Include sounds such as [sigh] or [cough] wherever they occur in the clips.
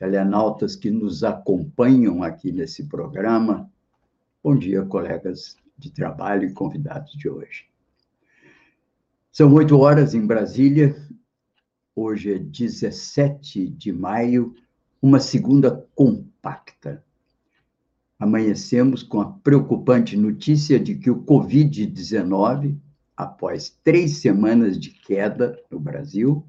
telenautas que nos acompanham aqui nesse programa. Bom dia, colegas de trabalho e convidados de hoje. São oito horas em Brasília. Hoje é 17 de maio, uma segunda compacta. Amanhecemos com a preocupante notícia de que o Covid-19, após três semanas de queda no Brasil,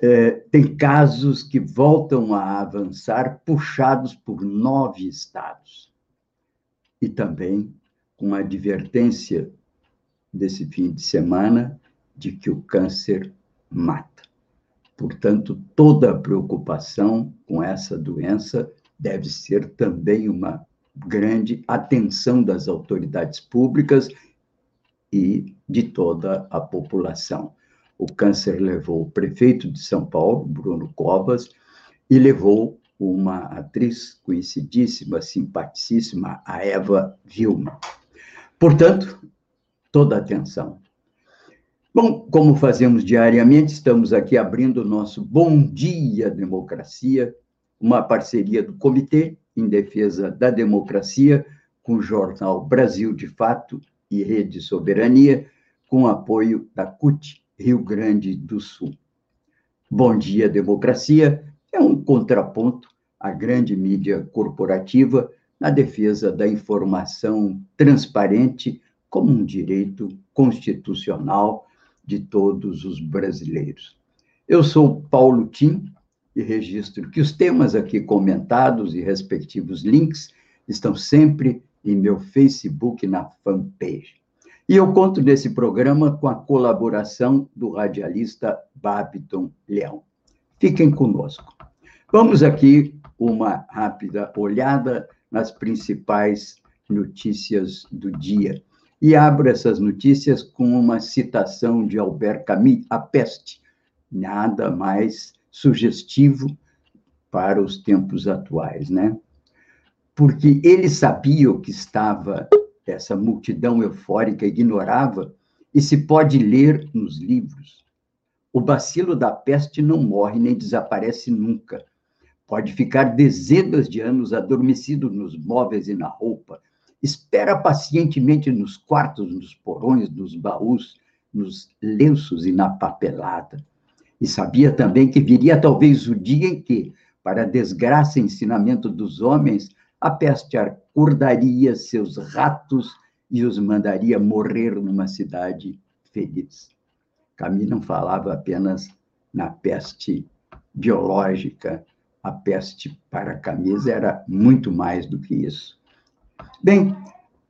é, tem casos que voltam a avançar, puxados por nove estados. E também com a advertência desse fim de semana de que o câncer mata. Portanto, toda a preocupação com essa doença deve ser também uma grande atenção das autoridades públicas e de toda a população. O câncer levou o prefeito de São Paulo, Bruno Covas, e levou uma atriz conhecidíssima, simpaticíssima, a Eva Vilma. Portanto, toda atenção. Bom, como fazemos diariamente, estamos aqui abrindo o nosso Bom Dia Democracia, uma parceria do Comitê em Defesa da Democracia com o jornal Brasil de Fato e Rede Soberania, com apoio da CUT, Rio Grande do Sul. Bom Dia Democracia é um contraponto à grande mídia corporativa na defesa da informação transparente como um direito constitucional de todos os brasileiros. Eu sou Paulo Tim e registro que os temas aqui comentados e respectivos links estão sempre em meu Facebook na fanpage. E eu conto nesse programa com a colaboração do radialista Babiton Leão. Fiquem conosco. Vamos aqui uma rápida olhada nas principais notícias do dia. E abro essas notícias com uma citação de Albert Camus, A Peste. Nada mais sugestivo para os tempos atuais, né? Porque ele sabia o que estava essa multidão eufórica ignorava e se pode ler nos livros. O bacilo da peste não morre nem desaparece nunca. Pode ficar dezenas de anos adormecido nos móveis e na roupa. Espera pacientemente nos quartos, nos porões, nos baús, nos lenços e na papelada. E sabia também que viria talvez o dia em que, para desgraça e ensinamento dos homens, a peste acordaria seus ratos e os mandaria morrer numa cidade feliz. Camus não falava apenas na peste biológica, a peste para Camus era muito mais do que isso. Bem,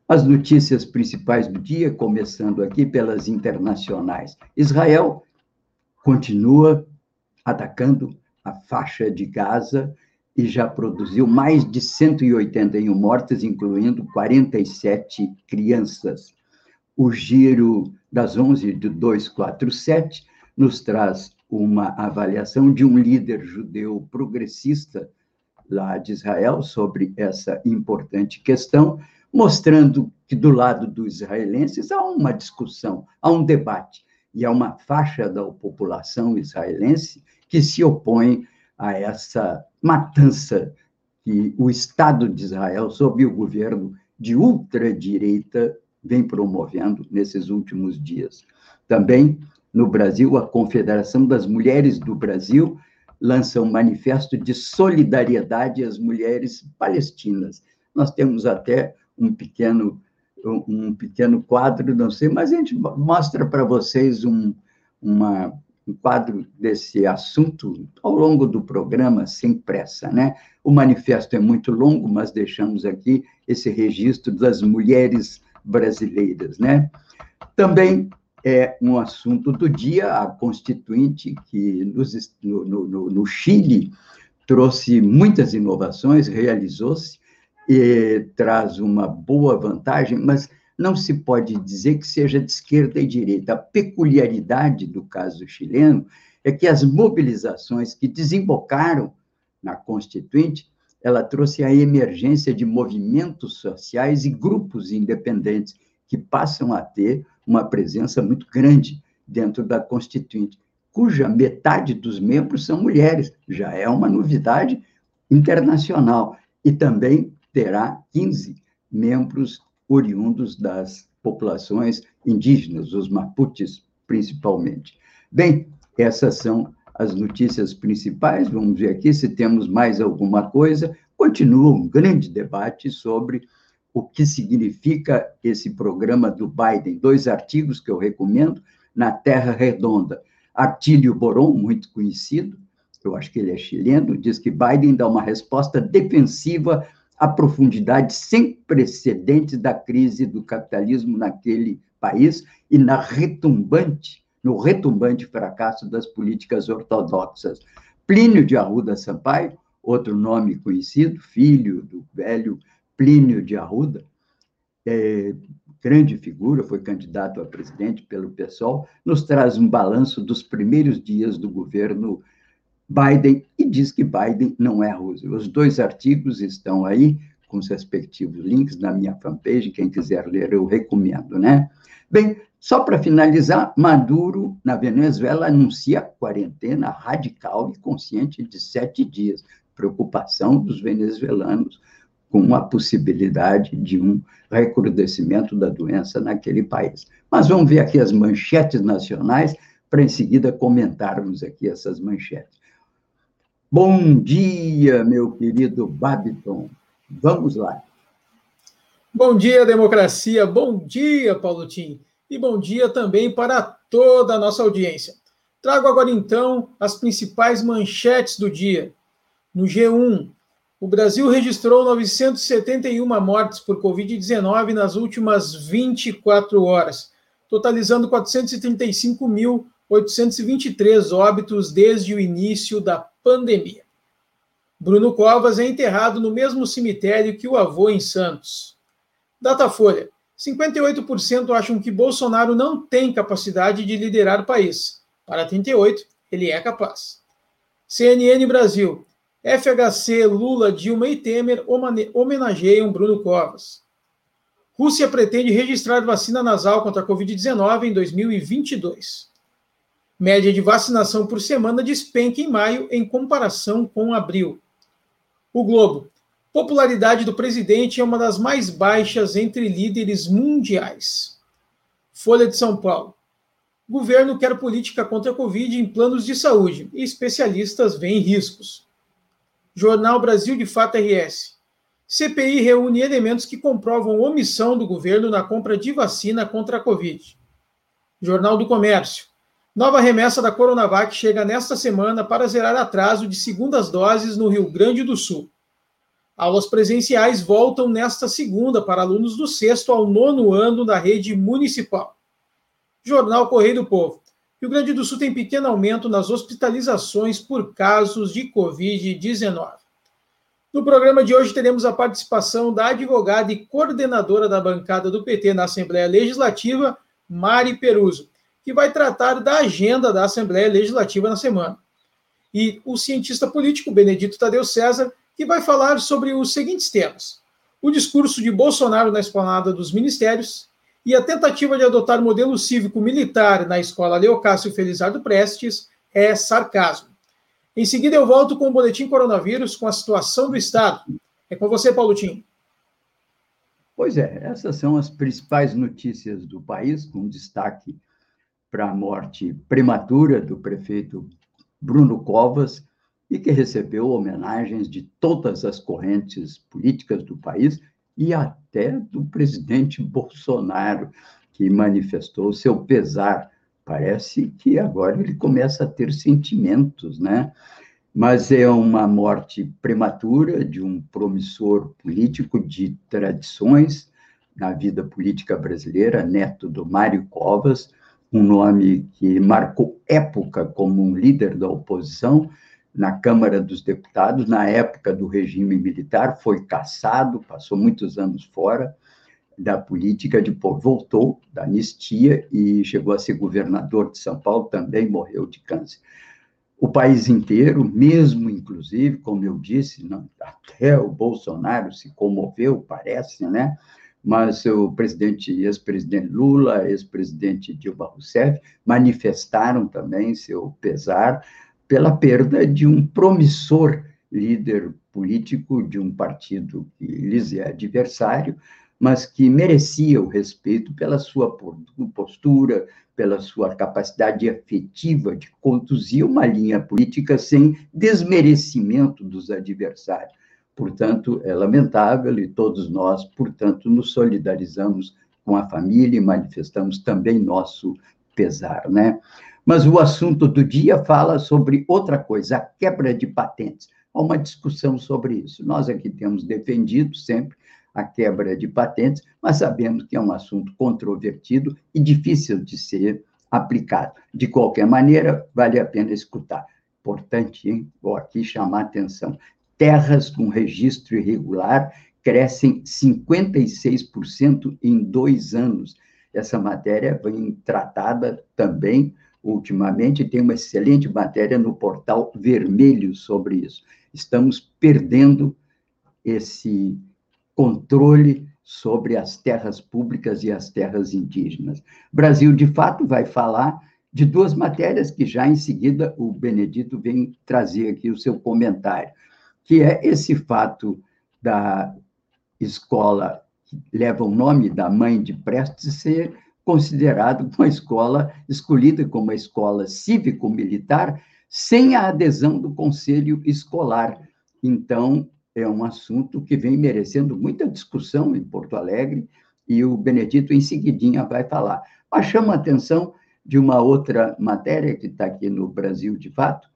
as notícias principais do dia, começando aqui pelas internacionais. Israel continua atacando a faixa de Gaza e já produziu mais de 181 mortes, incluindo 47 crianças. O giro das 11 de 247 nos traz uma avaliação de um líder judeu progressista lá de Israel sobre essa importante questão, mostrando que do lado dos israelenses há uma discussão, há um debate, e há uma faixa da população israelense que se opõe a essa matança que o Estado de Israel, sob o governo de ultradireita, vem promovendo nesses últimos dias. Também, no Brasil, a Confederação das Mulheres do Brasil lança um manifesto de solidariedade às mulheres palestinas. Nós temos até um pequeno um pequeno quadro, não sei, mas a gente mostra para vocês um, uma, um quadro desse assunto ao longo do programa, sem pressa, né? O manifesto é muito longo, mas deixamos aqui esse registro das mulheres brasileiras, né? Também é um assunto do dia, a Constituinte, que nos, no, no, no Chile trouxe muitas inovações, realizou-se, e traz uma boa vantagem, mas não se pode dizer que seja de esquerda e direita. A peculiaridade do caso chileno é que as mobilizações que desembocaram na Constituinte, ela trouxe a emergência de movimentos sociais e grupos independentes que passam a ter uma presença muito grande dentro da Constituinte, cuja metade dos membros são mulheres. Já é uma novidade internacional. E também terá 15 membros oriundos das populações indígenas, os Mapuches, principalmente. Bem, essas são as notícias principais. Vamos ver aqui se temos mais alguma coisa. Continua um grande debate sobre o que significa esse programa do Biden. Dois artigos que eu recomendo na Terra Redonda. Artílio Boron, muito conhecido, eu acho que ele é chileno, diz que Biden dá uma resposta defensiva à profundidade sem precedentes da crise do capitalismo naquele país e na retumbante, no retumbante fracasso das políticas ortodoxas. Plínio de Arruda Sampaio, outro nome conhecido, filho do velho Plínio de Arruda, é, grande figura, foi candidato a presidente pelo PSOL, nos traz um balanço dos primeiros dias do governo Biden e diz que Biden não é russo. Os dois artigos estão aí com os respectivos links na minha fanpage, quem quiser ler eu recomendo, né? Bem, só para finalizar, Maduro, na Venezuela, anuncia quarentena radical e consciente de sete dias. Preocupação dos venezuelanos com a possibilidade de um recrudescimento da doença naquele país. Mas vamos ver aqui as manchetes nacionais, para em seguida comentarmos aqui essas manchetes. Bom dia, meu querido Babiton. Vamos lá. Bom dia, democracia. Bom dia, Paulo Tim. E bom dia também para toda a nossa audiência. Trago agora então as principais manchetes do dia. No G1, o Brasil registrou 971 mortes por Covid-19 nas últimas 24 horas, totalizando 435.823 óbitos desde o início da pandemia. Bruno Covas é enterrado no mesmo cemitério que o avô em Santos. Datafolha: 58% acham que Bolsonaro não tem capacidade de liderar o país. Para 38%, ele é capaz. CNN Brasil: FHC, Lula, Dilma e Temer homenageiam Bruno Covas. Rússia pretende registrar vacina nasal contra a Covid-19 em 2022. Média de vacinação por semana despenca em maio em comparação com abril. O Globo. Popularidade do presidente é uma das mais baixas entre líderes mundiais. Folha de São Paulo. Governo quer política contra a Covid em planos de saúde e especialistas veem riscos. Jornal Brasil de Fato RS. CPI reúne elementos que comprovam omissão do governo na compra de vacina contra a Covid. Jornal do Comércio. Nova remessa da Coronavac chega nesta semana para zerar atraso de segundas doses no Rio Grande do Sul. Aulas presenciais voltam nesta segunda para alunos do sexto ao nono ano da rede municipal. Jornal Correio do Povo. Rio Grande do Sul tem pequeno aumento nas hospitalizações por casos de Covid-19. No programa de hoje teremos a participação da advogada e coordenadora da bancada do PT na Assembleia Legislativa, Mari Peruso, que vai tratar da agenda da Assembleia Legislativa na semana. E o cientista político Benedito Tadeu César, que vai falar sobre os seguintes temas: o discurso de Bolsonaro na esplanada dos ministérios, e a tentativa de adotar modelo cívico-militar na escola Leocácio Felizardo Prestes é sarcasmo. Em seguida, eu volto com o boletim coronavírus com a situação do Estado. É com você, Paulo Tim. Pois é, essas são as principais notícias do país, com destaque para a morte prematura do prefeito Bruno Covas, e que recebeu homenagens de todas as correntes políticas do país, e até do presidente Bolsonaro, que manifestou seu pesar. Parece que agora ele começa a ter sentimentos, né? Mas é uma morte prematura de um promissor político de tradições na vida política brasileira, neto do Mário Covas, um nome que marcou época como um líder da oposição, na Câmara dos Deputados, na época do regime militar, foi caçado, passou muitos anos fora da política, depois voltou da anistia e chegou a ser governador de São Paulo, também morreu de câncer. O país inteiro, mesmo inclusive, como eu disse, não, até o Bolsonaro se comoveu, parece, né? Mas o presidente, ex-presidente Lula, ex-presidente Dilma Rousseff manifestaram também seu pesar pela perda de um promissor líder político de um partido que lhes é adversário, mas que merecia o respeito pela sua postura, pela sua capacidade efetiva de conduzir uma linha política sem desmerecimento dos adversários. Portanto, é lamentável e todos nós, portanto, nos solidarizamos com a família e manifestamos também nosso pesar, né? Mas o assunto do dia fala sobre outra coisa, a quebra de patentes. Há uma discussão sobre isso. Nós aqui temos defendido sempre a quebra de patentes, mas sabemos que é um assunto controvertido e difícil de ser aplicado. De qualquer maneira, vale a pena escutar. Importante, hein? Vou aqui chamar a atenção. Terras com registro irregular crescem 56% em dois anos. Essa matéria vem tratada também ultimamente, tem uma excelente matéria no portal Vermelho sobre isso. Estamos perdendo esse controle sobre as terras públicas e as terras indígenas. Brasil, de fato, vai falar de duas matérias que já em seguida o Benedito vem trazer aqui o seu comentário, que é esse fato da escola que leva o nome da mãe de Prestes ser considerado uma escola escolhida como uma escola cívico-militar sem a adesão do conselho escolar. Então, é um assunto que vem merecendo muita discussão em Porto Alegre, e o Benedito, em seguidinha, vai falar. Mas chama a atenção de uma outra matéria que está aqui no Brasil, de fato,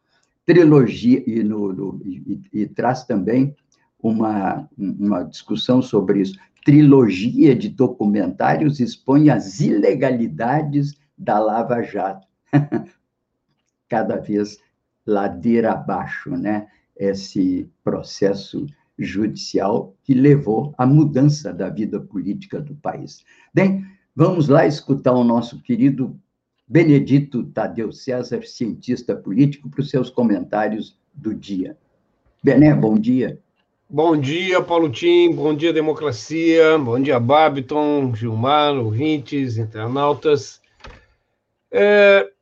trilogia, e, no, no e, e traz também uma, uma discussão sobre isso. Trilogia de documentários expõe as ilegalidades da Lava Jato. [laughs] Cada vez ladeira abaixo, né? esse processo judicial que levou à mudança da vida política do país. Bem, vamos lá escutar o nosso querido Benedito Tadeu César, cientista político, para os seus comentários do dia. Bené, bom dia. Bom dia, Paulo Tim, bom dia, democracia, bom dia, Babiton, Gilmar, ouvintes, internautas. É,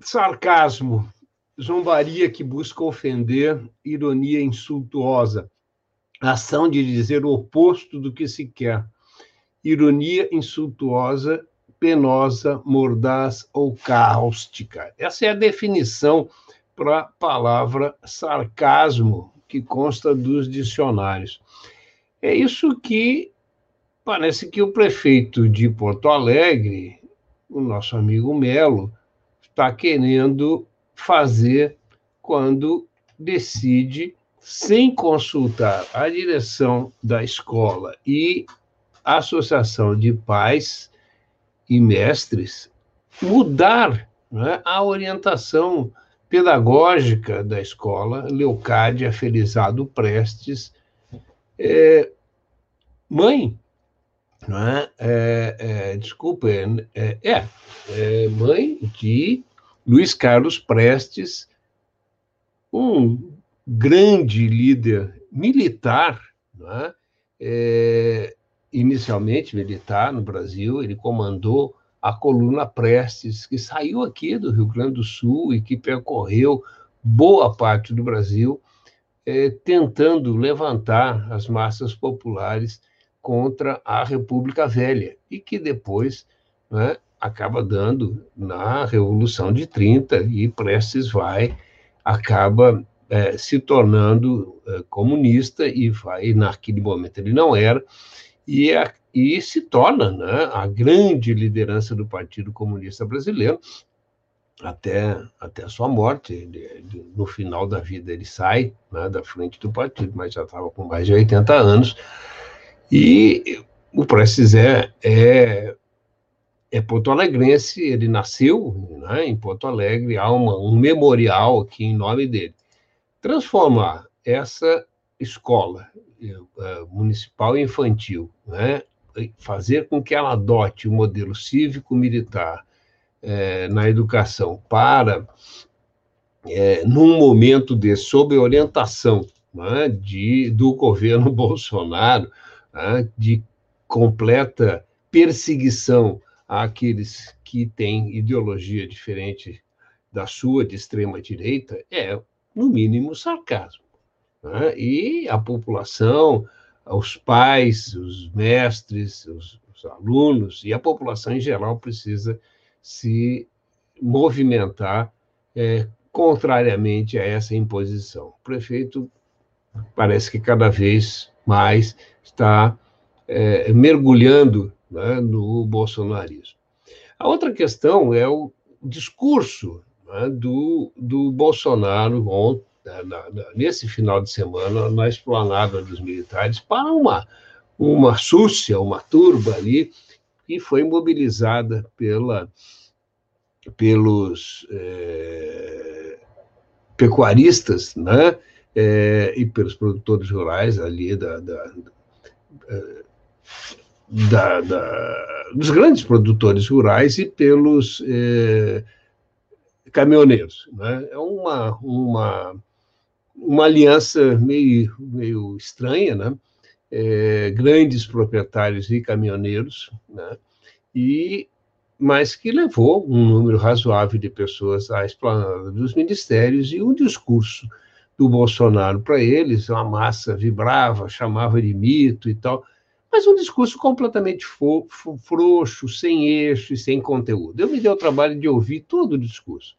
sarcasmo zombaria que busca ofender, ironia insultuosa, ação de dizer o oposto do que se quer, ironia insultuosa, penosa, mordaz ou cáustica. Essa é a definição para a palavra sarcasmo, que consta dos dicionários. É isso que parece que o prefeito de Porto Alegre, o nosso amigo Melo, está querendo fazer quando decide, sem consultar a direção da escola e a associação de pais e mestres, mudar né, a orientação pedagógica da escola, Leocádia Felizado Prestes, é, mãe, é, é, é, desculpa, é, é, é, mãe de Luiz Carlos Prestes, um grande líder militar, é? Inicialmente militar no Brasil, ele comandou a coluna Prestes, que saiu aqui do Rio Grande do Sul e que percorreu boa parte do Brasil, é, tentando levantar as massas populares contra a República Velha, e que depois né, acaba dando na Revolução de 30 e Prestes vai, acaba é, se tornando é, comunista e vai, naquele momento ele não era, e, a, e se torna né, a grande liderança do Partido Comunista Brasileiro, até, até a sua morte. Ele, no final da vida, ele sai né, da frente do partido, mas já estava com mais de 80 anos. E o Prestes é, é é Porto Alegrense, ele nasceu né, em Porto Alegre, há uma, um memorial aqui em nome dele. transformar essa escola uh, municipal e infantil, né, fazer com que ela adote o modelo cívico-militar uh, na educação para, uh, num momento de sob orientação né, de, do [laughs] governo Bolsonaro, né, de completa perseguição àqueles que têm ideologia diferente da sua, de extrema direita, é, no mínimo, sarcasmo. Né? E a população, os pais, os mestres, os, os alunos e a população em geral precisa se movimentar é, contrariamente a essa imposição. O prefeito parece que cada vez mais está é, mergulhando né, no bolsonarismo. A outra questão é o discurso né, do, do Bolsonaro ontem, nesse final de semana na esplanada dos militares para uma, uma súcia, uma turba ali, que foi mobilizada pela, pelos é, pecuaristas né, é, e pelos produtores rurais ali da, da, da, da dos grandes produtores rurais e pelos é, caminhoneiros. Né? É uma, uma, uma aliança meio, meio estranha, né? É, grandes proprietários e caminhoneiros, né? e, mas que levou um número razoável de pessoas à esplanada dos ministérios e um discurso do Bolsonaro para eles, uma massa vibrava, chamava de mito e tal, mas um discurso completamente frouxo, sem eixo e sem conteúdo. Eu me dei o trabalho de ouvir todo o discurso.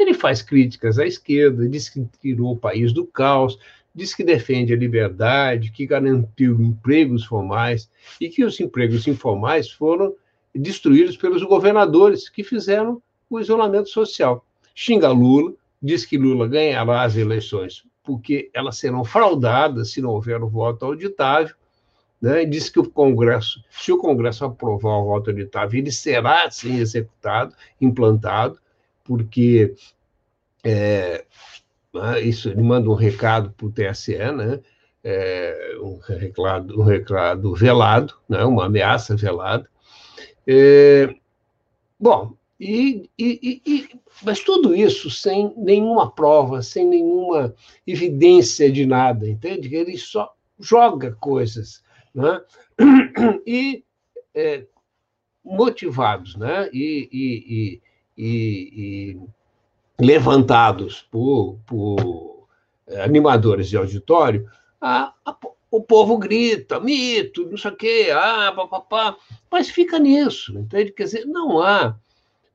Ele faz críticas à esquerda, diz que tirou o país do caos, diz que defende a liberdade, que garantiu empregos formais e que os empregos informais foram destruídos pelos governadores que fizeram o isolamento social. Xinga Lula, diz que Lula ganhará as eleições porque elas serão fraudadas se não houver o voto auditável, né? diz que o Congresso, se o Congresso aprovar o voto auditável, ele será sim executado, implantado, porque é, né, isso ele manda um recado para o TSE, né? É, um, recado, um recado velado, né? uma ameaça velada. É, bom, e, e, e, mas tudo isso sem nenhuma prova, sem nenhuma evidência de nada, entende? Ele só joga coisas né? [clears throat] e é, motivados né? e, e, e, levantados por, por, é, animadores de auditório, a, a, o povo grita, mito, não sei o quê, ah, papapá, mas fica nisso, entende? Quer dizer, não há,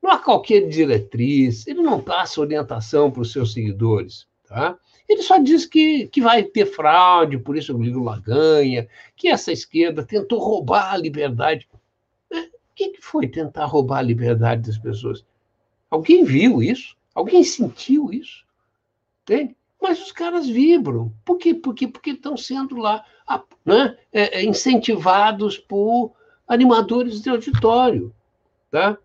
não há qualquer diretriz, ele não passa orientação para os seus seguidores, tá? Ele só diz que, que vai ter fraude, por isso o Lula ganha, que essa esquerda tentou roubar a liberdade. É, o que foi tentar roubar a liberdade das pessoas? Alguém viu isso? Alguém sentiu isso? Entende? Mas os caras vibram. Por quê? Porque, porque estão sendo lá né, é, é, incentivados por animadores de auditório. Tá?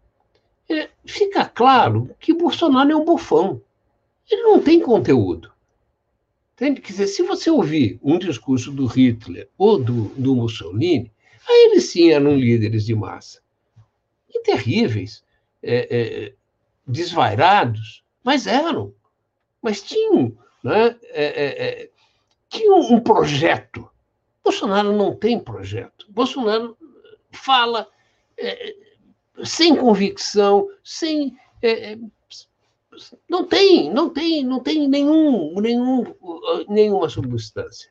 É, fica claro que Bolsonaro é um bufão. Ele não tem conteúdo. Entende? Quer dizer, se você ouvir um discurso do Hitler ou do, do Mussolini, aí eles sim eram líderes de massa. E terríveis, é, é, desvairados, mas eram. Mas tinham, né, é, é, é tinham um projeto. Bolsonaro não tem projeto. Bolsonaro fala é, sem convicção, sem não tem, não tem, não tem nenhum, nenhum, nenhuma substância.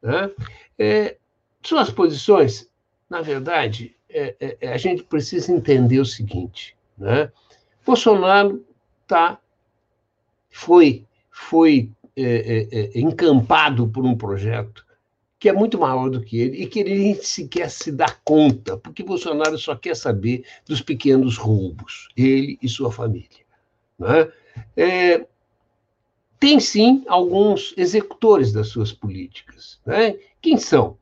Né? É, suas posições, na verdade, é, é, é, a gente precisa entender o seguinte: né? Bolsonaro tá, foi, foi é, é, é, encampado por um projeto que é muito maior do que ele e que ele nem sequer se dá conta, porque Bolsonaro só quer saber dos pequenos roubos, ele e sua família. Né? É, tem sim alguns executores das suas políticas. Né? Quem são?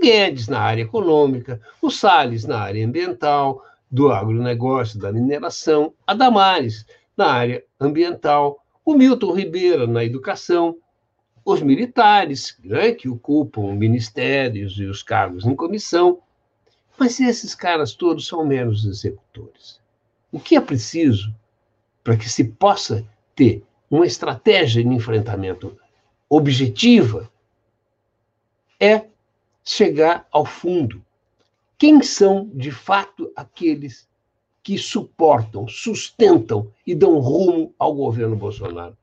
Guedes na área econômica, o Salles na área ambiental, do agronegócio, da mineração, a Damares na área ambiental, o Milton Ribeiro na educação, os militares, né, que ocupam ministérios e os cargos em comissão, mas esses caras todos são meros executores. O que é preciso para que se possa ter uma estratégia de enfrentamento objetiva é chegar ao fundo. Quem são, de fato, aqueles que suportam, sustentam e dão rumo ao governo Bolsonaro?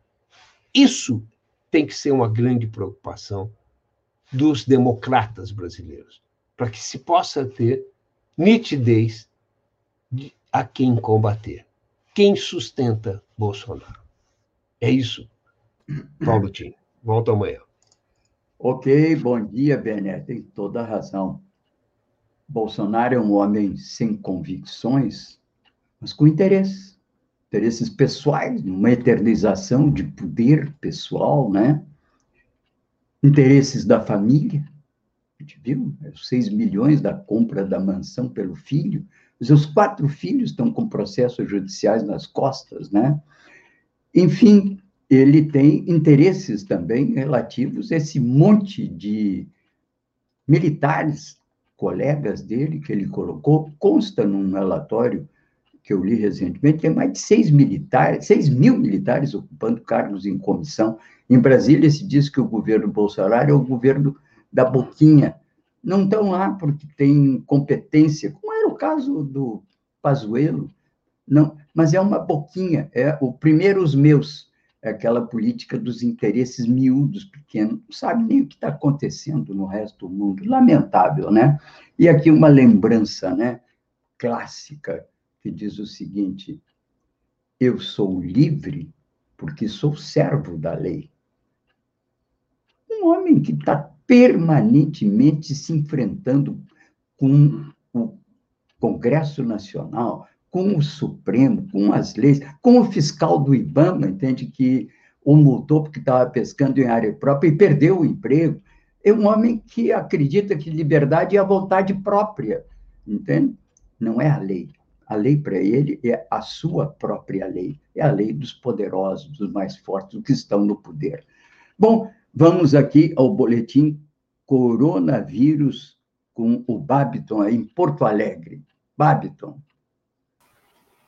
Isso tem que ser uma grande preocupação dos democratas brasileiros, para que se possa ter nitidez de a quem combater. Quem sustenta Bolsonaro? É isso, Paulo Tim. Volta amanhã. Ok, bom dia, Bené. Tem toda a razão. Bolsonaro é um homem sem convicções, mas com interesse. Interesses pessoais, uma eternização de poder pessoal, né? Interesses da família. A gente viu, né? os 6 milhões da compra da mansão pelo filho. Os seus quatro filhos estão com processos judiciais nas costas, né? Enfim, ele tem interesses também relativos a esse monte de militares, colegas dele, que ele colocou, consta num relatório que eu li recentemente, tem mais de seis militares, seis mil militares ocupando cargos em comissão. Em Brasília se diz que o governo Bolsonaro é o governo da boquinha. Não estão lá porque tem competência, como era o caso do Pazuello, não, mas é uma boquinha, é o primeiro os meus, é aquela política dos interesses miúdos, pequenos, não sabe nem o que está acontecendo no resto do mundo. Lamentável, né? E aqui uma lembrança né, clássica, que diz o seguinte: Eu sou livre porque sou servo da lei. Um homem que está permanentemente se enfrentando com o Congresso Nacional, com o Supremo, com as leis, com o fiscal do IBAMA, entende, que o multou porque estava pescando em área própria e perdeu o emprego. É um homem que acredita que liberdade é a vontade própria, entende? Não é a lei. A lei para ele é a sua própria lei, é a lei dos poderosos, dos mais fortes, dos que estão no poder. Bom, vamos aqui ao boletim Coronavírus com o Babiton em Porto Alegre. Babiton.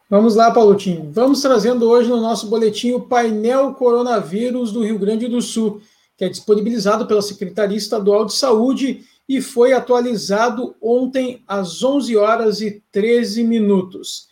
Vamos lá, Paulotinho. Vamos trazendo hoje no nosso boletim o painel coronavírus do Rio Grande do Sul, que é disponibilizado pela Secretaria Estadual de Saúde e foi atualizado ontem às 11 horas e 13 minutos.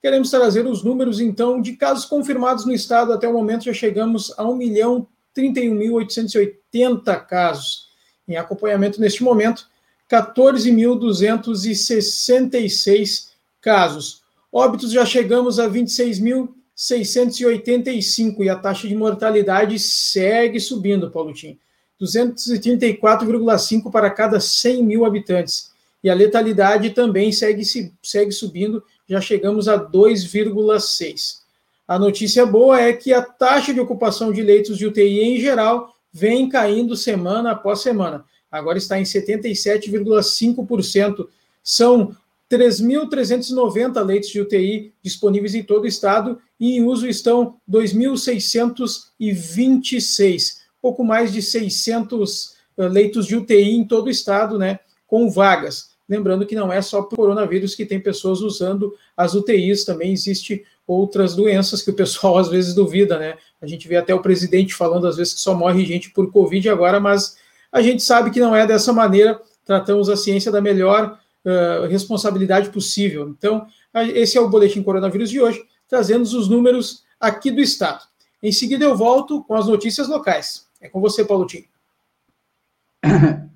Queremos trazer os números, então, de casos confirmados no estado. Até o momento já chegamos a 1 milhão 31.880 casos. Em acompanhamento neste momento, 14.266 casos. Óbitos já chegamos a 26.685 e a taxa de mortalidade segue subindo, Paulo Tim. 234,5 para cada 100 mil habitantes. E a letalidade também segue, segue subindo, já chegamos a 2,6. A notícia boa é que a taxa de ocupação de leitos de UTI em geral vem caindo semana após semana. Agora está em 77,5%. São 3.390 leitos de UTI disponíveis em todo o estado e em uso estão 2.626, pouco mais de 600 eh, leitos de UTI em todo o estado, né, com vagas. Lembrando que não é só por coronavírus que tem pessoas usando as UTIs, também existe outras doenças que o pessoal [laughs] às vezes duvida, né? A gente vê até o presidente falando às vezes que só morre gente por Covid agora, mas a gente sabe que não é dessa maneira. Tratamos a ciência da melhor uh, responsabilidade possível. Então, esse é o Boletim Coronavírus de hoje, trazendo os números aqui do Estado. Em seguida, eu volto com as notícias locais. É com você, Paulo Tim. [coughs]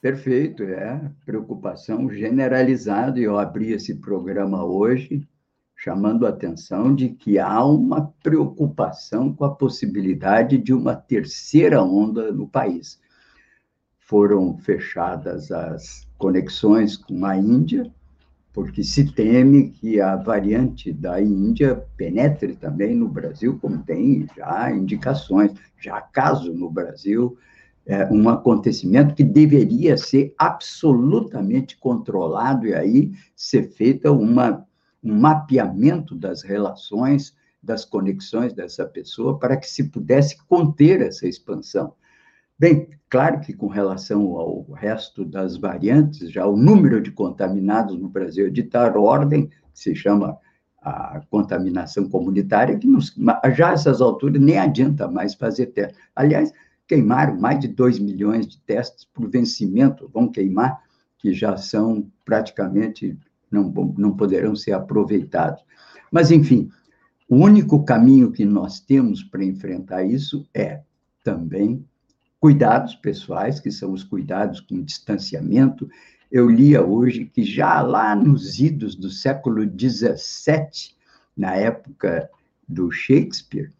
Perfeito, é preocupação generalizada. Eu abri esse programa hoje chamando a atenção de que há uma preocupação com a possibilidade de uma terceira onda no país. Foram fechadas as conexões com a Índia, porque se teme que a variante da Índia penetre também no Brasil, como tem já indicações, já caso no Brasil, é um acontecimento que deveria ser absolutamente controlado e aí ser feita uma, um mapeamento das relações das conexões dessa pessoa para que se pudesse conter essa expansão. Bem, claro que com relação ao resto das variantes, já o número de contaminados no Brasil é de tal ordem, se chama a contaminação comunitária, que nos, já essas alturas nem adianta mais fazer teste. Aliás, queimaram mais de 2 milhões de testes por vencimento, vão queimar, que já são praticamente, não, não poderão ser aproveitados. Mas, enfim, o único caminho que nós temos para enfrentar isso é também cuidados pessoais, que são os cuidados com distanciamento. Eu lia hoje que já lá nos idos do século XVII, na época do Shakespeare,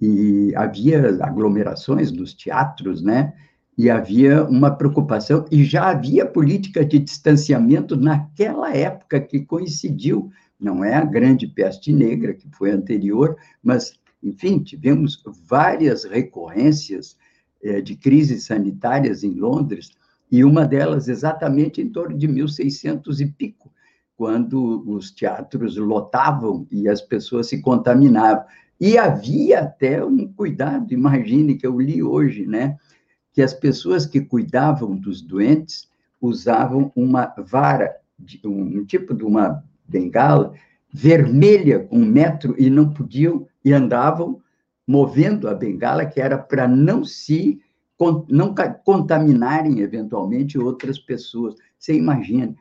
e havia aglomerações nos teatros, né? E havia uma preocupação, e já havia política de distanciamento naquela época que coincidiu, não é a grande peste negra, que foi anterior, mas, enfim, tivemos várias recorrências é, de crises sanitárias em Londres, e uma delas exatamente em torno de 1600 e pico, quando os teatros lotavam e as pessoas se contaminavam. E havia até um cuidado, imagine que eu li hoje, né, que as pessoas que cuidavam dos doentes usavam uma vara, um tipo de uma bengala vermelha um metro e não podiam e andavam movendo a bengala, que era para não se não contaminarem eventualmente outras pessoas. Você imagina,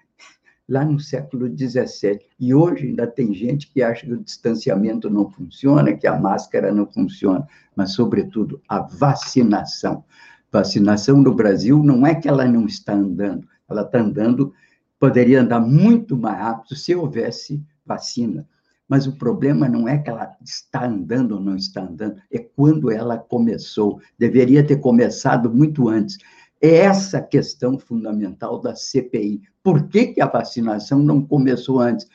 lá no século XVII, e hoje ainda tem gente que acha que o distanciamento não funciona, que a máscara não funciona, mas, sobretudo, a vacinação. Vacinação no Brasil não é que ela não está andando, ela está andando, poderia andar muito mais rápido se houvesse vacina. Mas o problema não é que ela está andando ou não está andando, é quando ela começou. Deveria ter começado muito antes. É essa questão fundamental da CPI. Por que, que a vacinação não começou antes?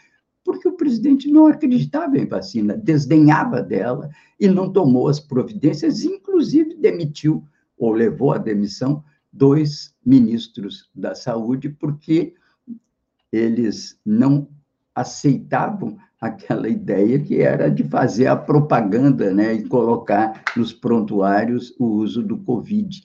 Porque o presidente não acreditava em vacina, desdenhava dela e não tomou as providências, inclusive demitiu ou levou à demissão dois ministros da saúde, porque eles não aceitavam aquela ideia que era de fazer a propaganda, né, e colocar nos prontuários o uso do Covid,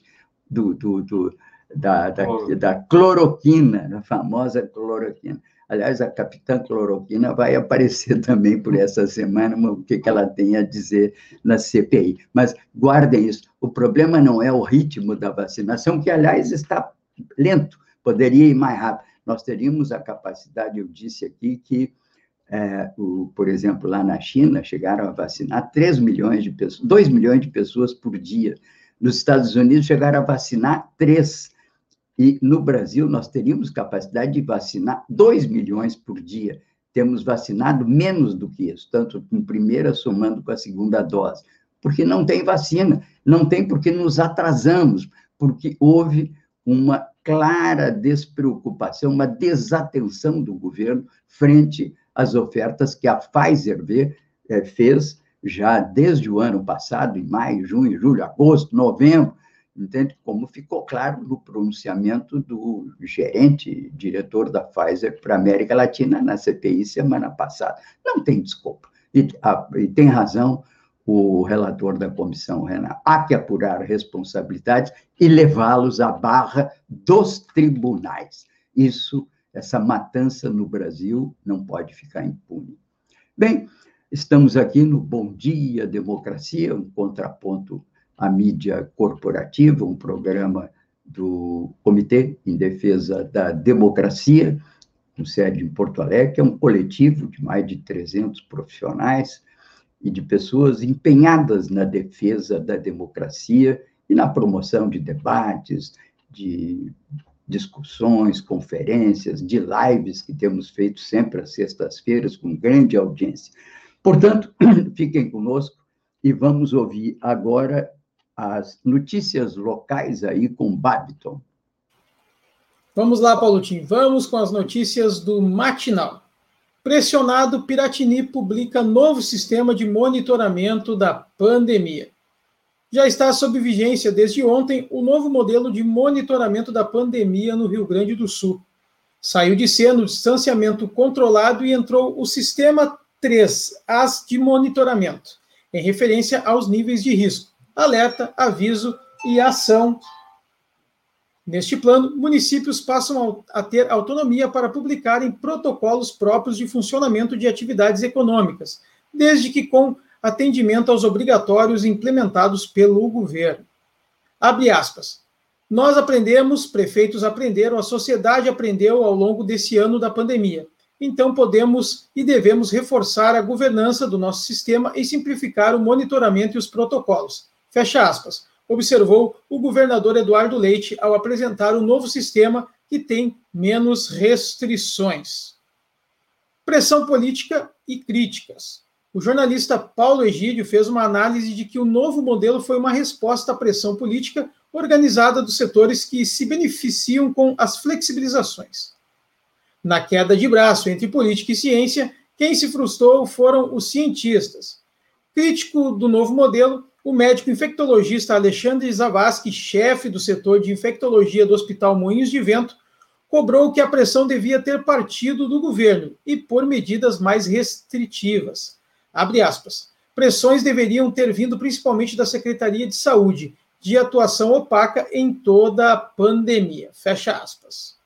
do, do, do da, da, da, cloroquina, a famosa cloroquina. Aliás, a capitã cloroquina vai aparecer [laughs] também por essa semana, o que, que ela tem a dizer na CPI. Mas guardem isso, o problema não é o ritmo da vacinação, que, aliás, está lento, poderia ir mais rápido. Nós teríamos a capacidade, eu disse aqui, que é, o, por exemplo, lá na China, chegaram a vacinar 3 milhões de pessoas, 2 milhões de pessoas por dia. Nos Estados Unidos, chegaram a vacinar 3. E no Brasil, nós teríamos capacidade de vacinar 2 milhões por dia. Temos vacinado menos do que isso, tanto com primeira somando com a segunda dose, porque não tem vacina, não tem porque nos atrasamos, porque houve uma clara despreocupação, uma desatenção do governo frente as ofertas que a Pfizer eh, fez já desde o ano passado, em maio, junho, julho, agosto, novembro, entende? Como ficou claro no pronunciamento do gerente, diretor da Pfizer para a América Latina na CPI semana passada. Não tem desculpa. E, a, e tem razão o relator da comissão, Renan. Há que apurar responsabilidades e levá-los à barra dos tribunais. Isso essa matança no Brasil não pode ficar impune. Bem, estamos aqui no Bom Dia Democracia, um contraponto à mídia corporativa, um programa do Comitê em Defesa da Democracia, com sede em Porto Alegre, que é um coletivo de mais de 300 profissionais e de pessoas empenhadas na defesa da democracia e na promoção de debates, de discussões, conferências, de lives que temos feito sempre às sextas-feiras com grande audiência. Portanto, [clears throat] fiquem conosco e vamos ouvir agora as notícias locais aí com Babiton. Vamos lá, Paulo Tim. Vamos com as notícias do matinal. Pressionado, Piratini publica novo sistema de monitoramento da pandemia já está sob vigência desde ontem o novo modelo de monitoramento da pandemia no Rio Grande do Sul. Saiu de cena o distanciamento controlado e entrou o sistema 3, as de monitoramento. em referência aos níveis de risco, alerta, aviso e ação. Neste plano, municípios passam a ter autonomia para publicarem protocolos próprios de funcionamento de atividades econômicas, desde que com atendimento aos obrigatórios implementados pelo governo. Abre aspas. Nós aprendemos, prefeitos aprenderam, a sociedade aprendeu ao longo desse ano da pandemia. Então podemos e devemos reforçar a governança do nosso sistema e simplificar o monitoramento e os protocolos. Fecha aspas. Observou o governador Eduardo Leite ao apresentar o novo sistema que tem menos restrições. Pressão política e críticas. O jornalista Paulo Egídio fez uma análise de que o novo modelo foi uma resposta à pressão política organizada dos setores que se beneficiam com as flexibilizações. Na queda de braço entre política e ciência, quem se frustrou foram os cientistas. Crítico do novo modelo, o médico infectologista Alexandre Zavascki, chefe do setor de infectologia do Hospital Moinhos de Vento, cobrou que a pressão devia ter partido do governo e por medidas mais restritivas. Abre aspas. Pressões deveriam ter vindo principalmente da Secretaria de Saúde, de atuação opaca em toda a pandemia. Fecha aspas.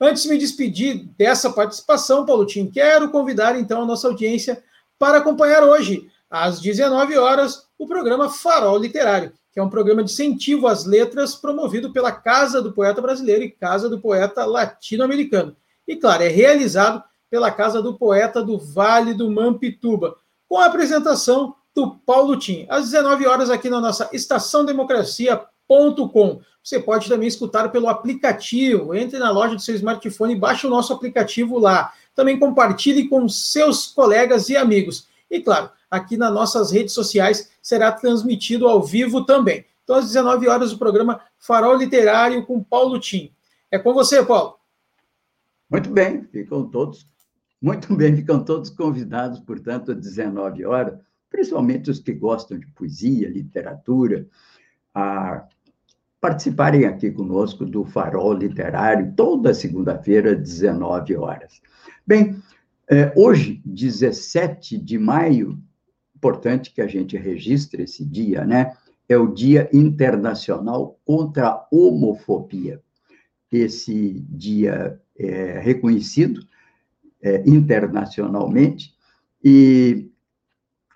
Antes de me despedir dessa participação, Paulo Tim, quero convidar então a nossa audiência para acompanhar hoje, às 19 horas, o programa Farol Literário, que é um programa de incentivo às letras promovido pela Casa do Poeta Brasileiro e Casa do Poeta Latino-Americano. E, claro, é realizado pela Casa do Poeta do Vale do Mampituba, com a apresentação do Paulo Tim, às 19 horas aqui na nossa estaçãodemocracia.com. Você pode também escutar pelo aplicativo. Entre na loja do seu smartphone e baixe o nosso aplicativo lá. Também compartilhe com seus colegas e amigos. E claro, aqui nas nossas redes sociais será transmitido ao vivo também. Então, às 19 horas, o programa Farol Literário com Paulo Tim. É com você, Paulo. Muito bem, ficam todos, muito bem, ficam todos convidados, portanto, às 19 horas principalmente os que gostam de poesia, literatura, a participarem aqui conosco do Farol Literário, toda segunda-feira, 19 horas. Bem, é, hoje, 17 de maio, importante que a gente registre esse dia, né? É o Dia Internacional contra a Homofobia. Esse dia é reconhecido é, internacionalmente e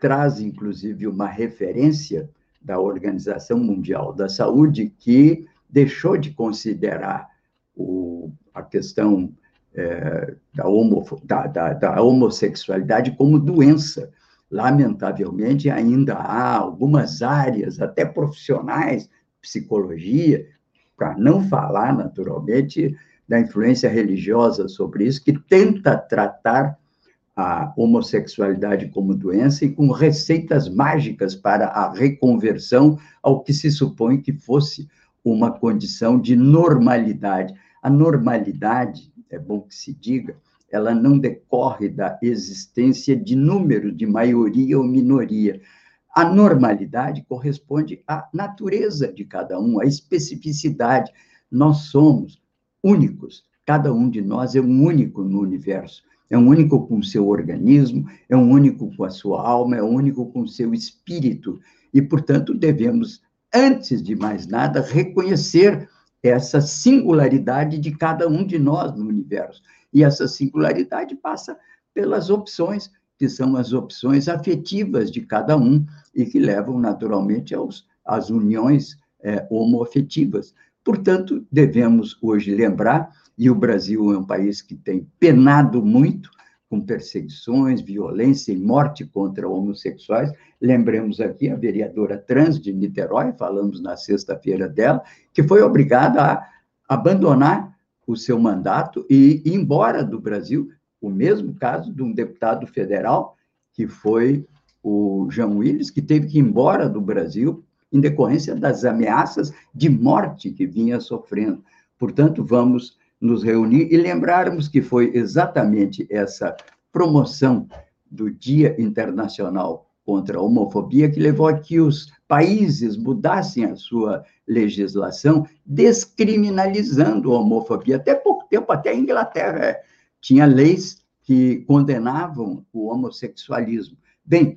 traz, inclusive, uma referência da Organização Mundial da Saúde, que deixou de considerar o, a questão é, da, homo, da, da, da homossexualidade como doença. Lamentavelmente, ainda há algumas áreas, até profissionais, psicologia, para não falar, naturalmente, da influência religiosa sobre isso, que tenta tratar a homossexualidade como doença e com receitas mágicas para a reconversão ao que se supõe que fosse uma condição de normalidade. A normalidade, é bom que se diga, ela não decorre da existência de número de maioria ou minoria. A normalidade corresponde à natureza de cada um, à especificidade. Nós somos únicos, cada um de nós é um único no universo é um único com seu organismo, é um único com a sua alma, é um único com seu espírito. E, portanto, devemos, antes de mais nada, reconhecer essa singularidade de cada um de nós no universo. E essa singularidade passa pelas opções, que são as opções afetivas de cada um e que levam, naturalmente, aos, às uniões é, homoafetivas. Portanto, devemos hoje lembrar e o Brasil é um país que tem penado muito com perseguições, violência e morte contra homossexuais. Lembremos aqui a vereadora trans de Niterói, falamos na sexta-feira dela, que foi obrigada a abandonar o seu mandato e ir embora do Brasil. O mesmo caso de um deputado federal, que foi o João Willis, que teve que ir embora do Brasil em decorrência das ameaças de morte que vinha sofrendo. Portanto, vamos nos reunir e lembrarmos que foi exatamente essa promoção do Dia Internacional contra a Homofobia que levou a que os países mudassem a sua legislação, descriminalizando a homofobia. Até pouco tempo, até a Inglaterra tinha leis que condenavam o homossexualismo. Bem,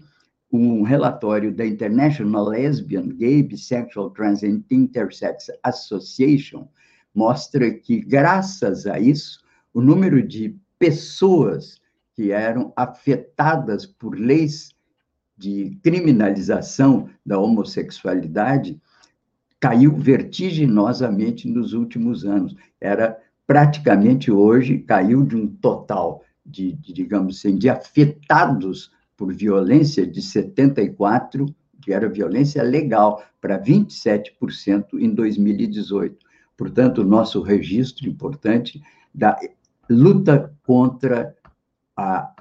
um relatório da International Lesbian, Gay, Bisexual, Trans and Intersex Association mostra que, graças a isso, o número de pessoas que eram afetadas por leis de criminalização da homossexualidade caiu vertiginosamente nos últimos anos. Era praticamente hoje caiu de um total de, de digamos assim, de afetados por violência de 74, que era violência legal, para 27% em 2018. Portanto, nosso registro importante da luta contra a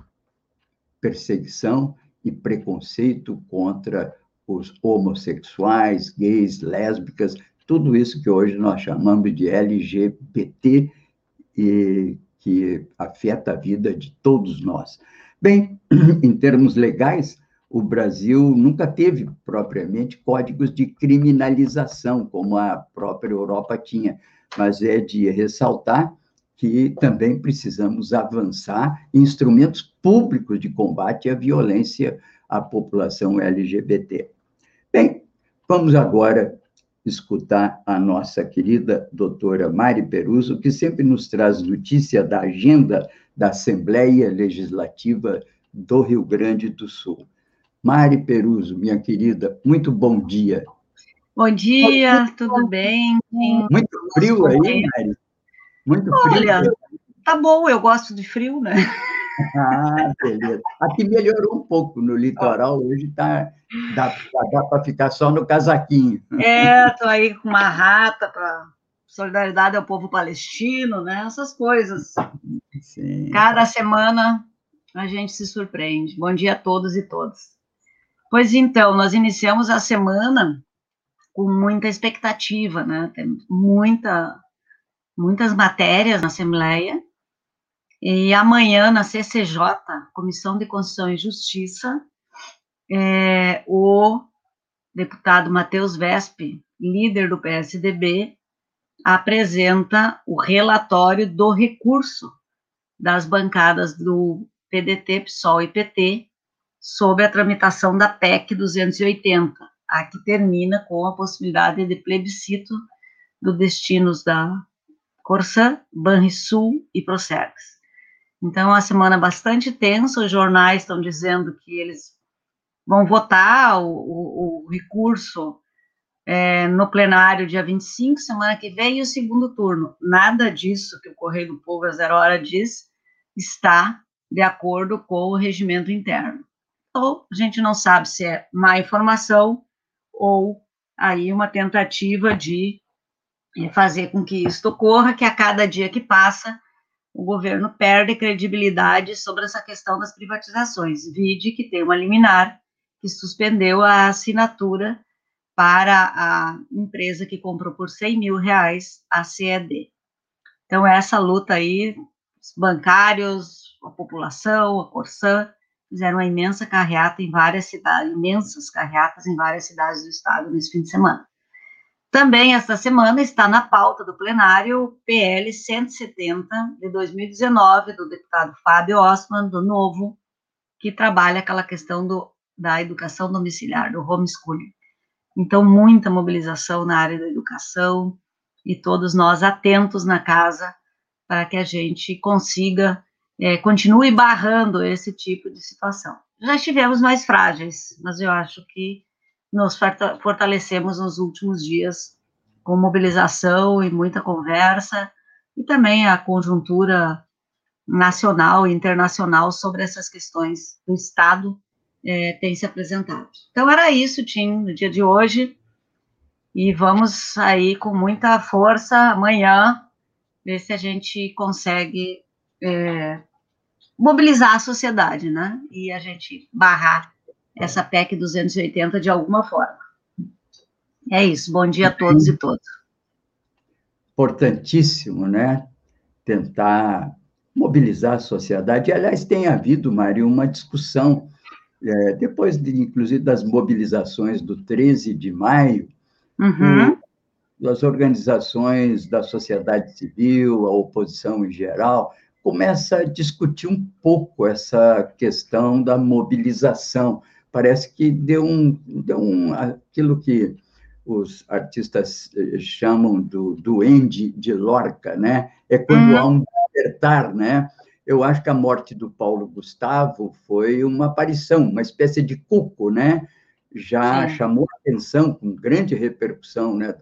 perseguição e preconceito contra os homossexuais, gays, lésbicas, tudo isso que hoje nós chamamos de LGBT e que afeta a vida de todos nós. Bem, [clears throat] em termos legais, o Brasil nunca teve propriamente códigos de criminalização, como a própria Europa tinha, mas é de ressaltar que também precisamos avançar em instrumentos públicos de combate à violência à população LGBT. Bem, vamos agora escutar a nossa querida doutora Mari Peruso, que sempre nos traz notícia da agenda da Assembleia Legislativa do Rio Grande do Sul. Mari Peruso, minha querida, muito bom dia. Bom dia, tudo bem? Muito frio aí, Mari? Muito frio. Olha, tá bom, eu gosto de frio, né? [laughs] Ah, beleza. Aqui melhorou um pouco no litoral, hoje tá, dá, dá para ficar só no casaquinho. É, estou aí com uma rata para solidariedade ao povo palestino, né? Essas coisas. Sim. Cada semana a gente se surpreende. Bom dia a todos e todas. Pois então, nós iniciamos a semana com muita expectativa, né? Temos muita, muitas matérias na Assembleia e amanhã, na CCJ, Comissão de Constituição e Justiça, é, o deputado Matheus Vespe, líder do PSDB, apresenta o relatório do recurso das bancadas do PDT, PSOL e PT sobre a tramitação da PEC 280, a que termina com a possibilidade de plebiscito dos destinos da Corsã, Banrisul e Procergs. Então, é uma semana bastante tensa, os jornais estão dizendo que eles vão votar o, o, o recurso é, no plenário dia 25, semana que vem, e o segundo turno. Nada disso que o Correio do Povo a zero hora diz está de acordo com o regimento interno. Então, a gente não sabe se é má informação ou aí uma tentativa de fazer com que isso ocorra, que a cada dia que passa o governo perde credibilidade sobre essa questão das privatizações. Vide que tem uma liminar que suspendeu a assinatura para a empresa que comprou por 100 mil reais a CED. Então, essa luta aí, os bancários, a população, a Corsã, fizeram uma imensa carreata em várias cidades, imensas carreatas em várias cidades do estado nesse fim de semana. Também esta semana está na pauta do plenário o PL 170 de 2019 do deputado Fábio Osman do Novo, que trabalha aquela questão do, da educação domiciliar, do homeschooling. Então, muita mobilização na área da educação e todos nós atentos na casa para que a gente consiga, é, continue barrando esse tipo de situação. Já estivemos mais frágeis, mas eu acho que nos fortalecemos nos últimos dias com mobilização e muita conversa, e também a conjuntura nacional e internacional sobre essas questões do Estado é, tem se apresentado. Então, era isso, Tim, no dia de hoje, e vamos aí com muita força amanhã, ver se a gente consegue é, mobilizar a sociedade, né, e a gente barrar essa PEC 280 de alguma forma. É isso. Bom dia a todos e todas. Importantíssimo, né? Tentar mobilizar a sociedade. Aliás, tem havido, Mário, uma discussão, é, depois, de, inclusive, das mobilizações do 13 de maio, uhum. das organizações da sociedade civil, a oposição em geral, começa a discutir um pouco essa questão da mobilização, parece que deu um, deu um aquilo que os artistas eh, chamam do duende de Lorca, né? É quando uhum. há um despertar, né? Eu acho que a morte do Paulo Gustavo foi uma aparição, uma espécie de cuco, né? Já Sim. chamou atenção com grande repercussão, né?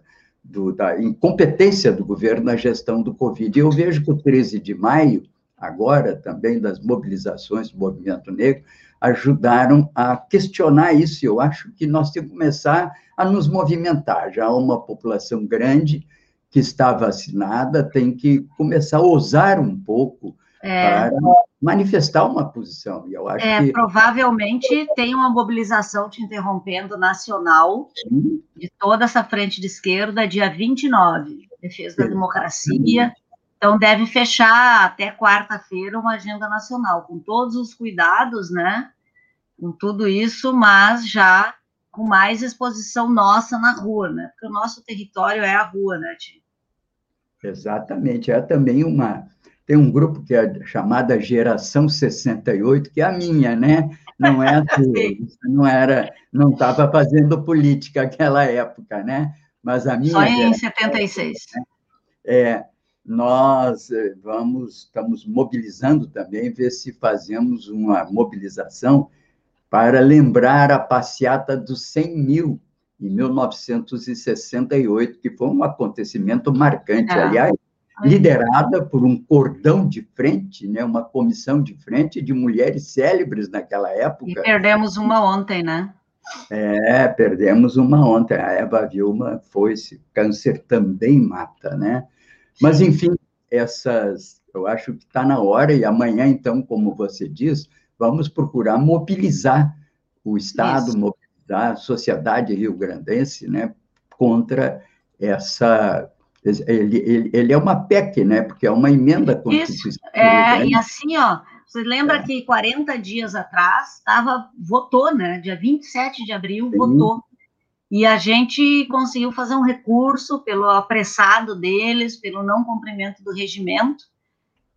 Do, da incompetência do governo na gestão do Covid. Eu vejo que o 13 de maio, agora também das mobilizações do movimento negro, ajudaram a questionar isso. Eu acho que nós temos que começar a nos movimentar. Já há uma população grande que está vacinada, tem que começar a ousar um pouco é. para manifestar uma posição. E eu acho é, que... Provavelmente tem uma mobilização, te interrompendo, nacional, Sim. de toda essa frente de esquerda, dia 29, defesa da democracia. Então, deve fechar até quarta-feira uma agenda nacional, com todos os cuidados, né? Com tudo isso, mas já com mais exposição nossa na rua, né? Porque o nosso território é a rua, né, Tio? Exatamente. É também uma. Tem um grupo que é chamada Geração 68, que é a minha, né? Não é a [laughs] tua. não era, não estava fazendo política naquela época, né? Mas a minha. Só em geração, 76. Né? É, nós eh, vamos, estamos mobilizando também, ver se fazemos uma mobilização para lembrar a passeata dos 100 mil, em 1968, que foi um acontecimento marcante, é. aliás, liderada por um cordão de frente, né, uma comissão de frente de mulheres célebres naquela época. E perdemos uma ontem, né? É, perdemos uma ontem. A Eva Vilma foi-se. Câncer também mata, né? Mas, enfim, essas, eu acho que está na hora, e amanhã, então, como você diz, vamos procurar mobilizar o Estado, Isso. mobilizar a sociedade rio-grandense né, contra essa. Ele, ele, ele, é uma PEC, né? Porque é uma emenda constitucional. É, né? e assim, ó, você lembra é. que 40 dias atrás estava, votou, né? Dia 27 de abril, Sim. votou. E a gente conseguiu fazer um recurso pelo apressado deles, pelo não cumprimento do regimento,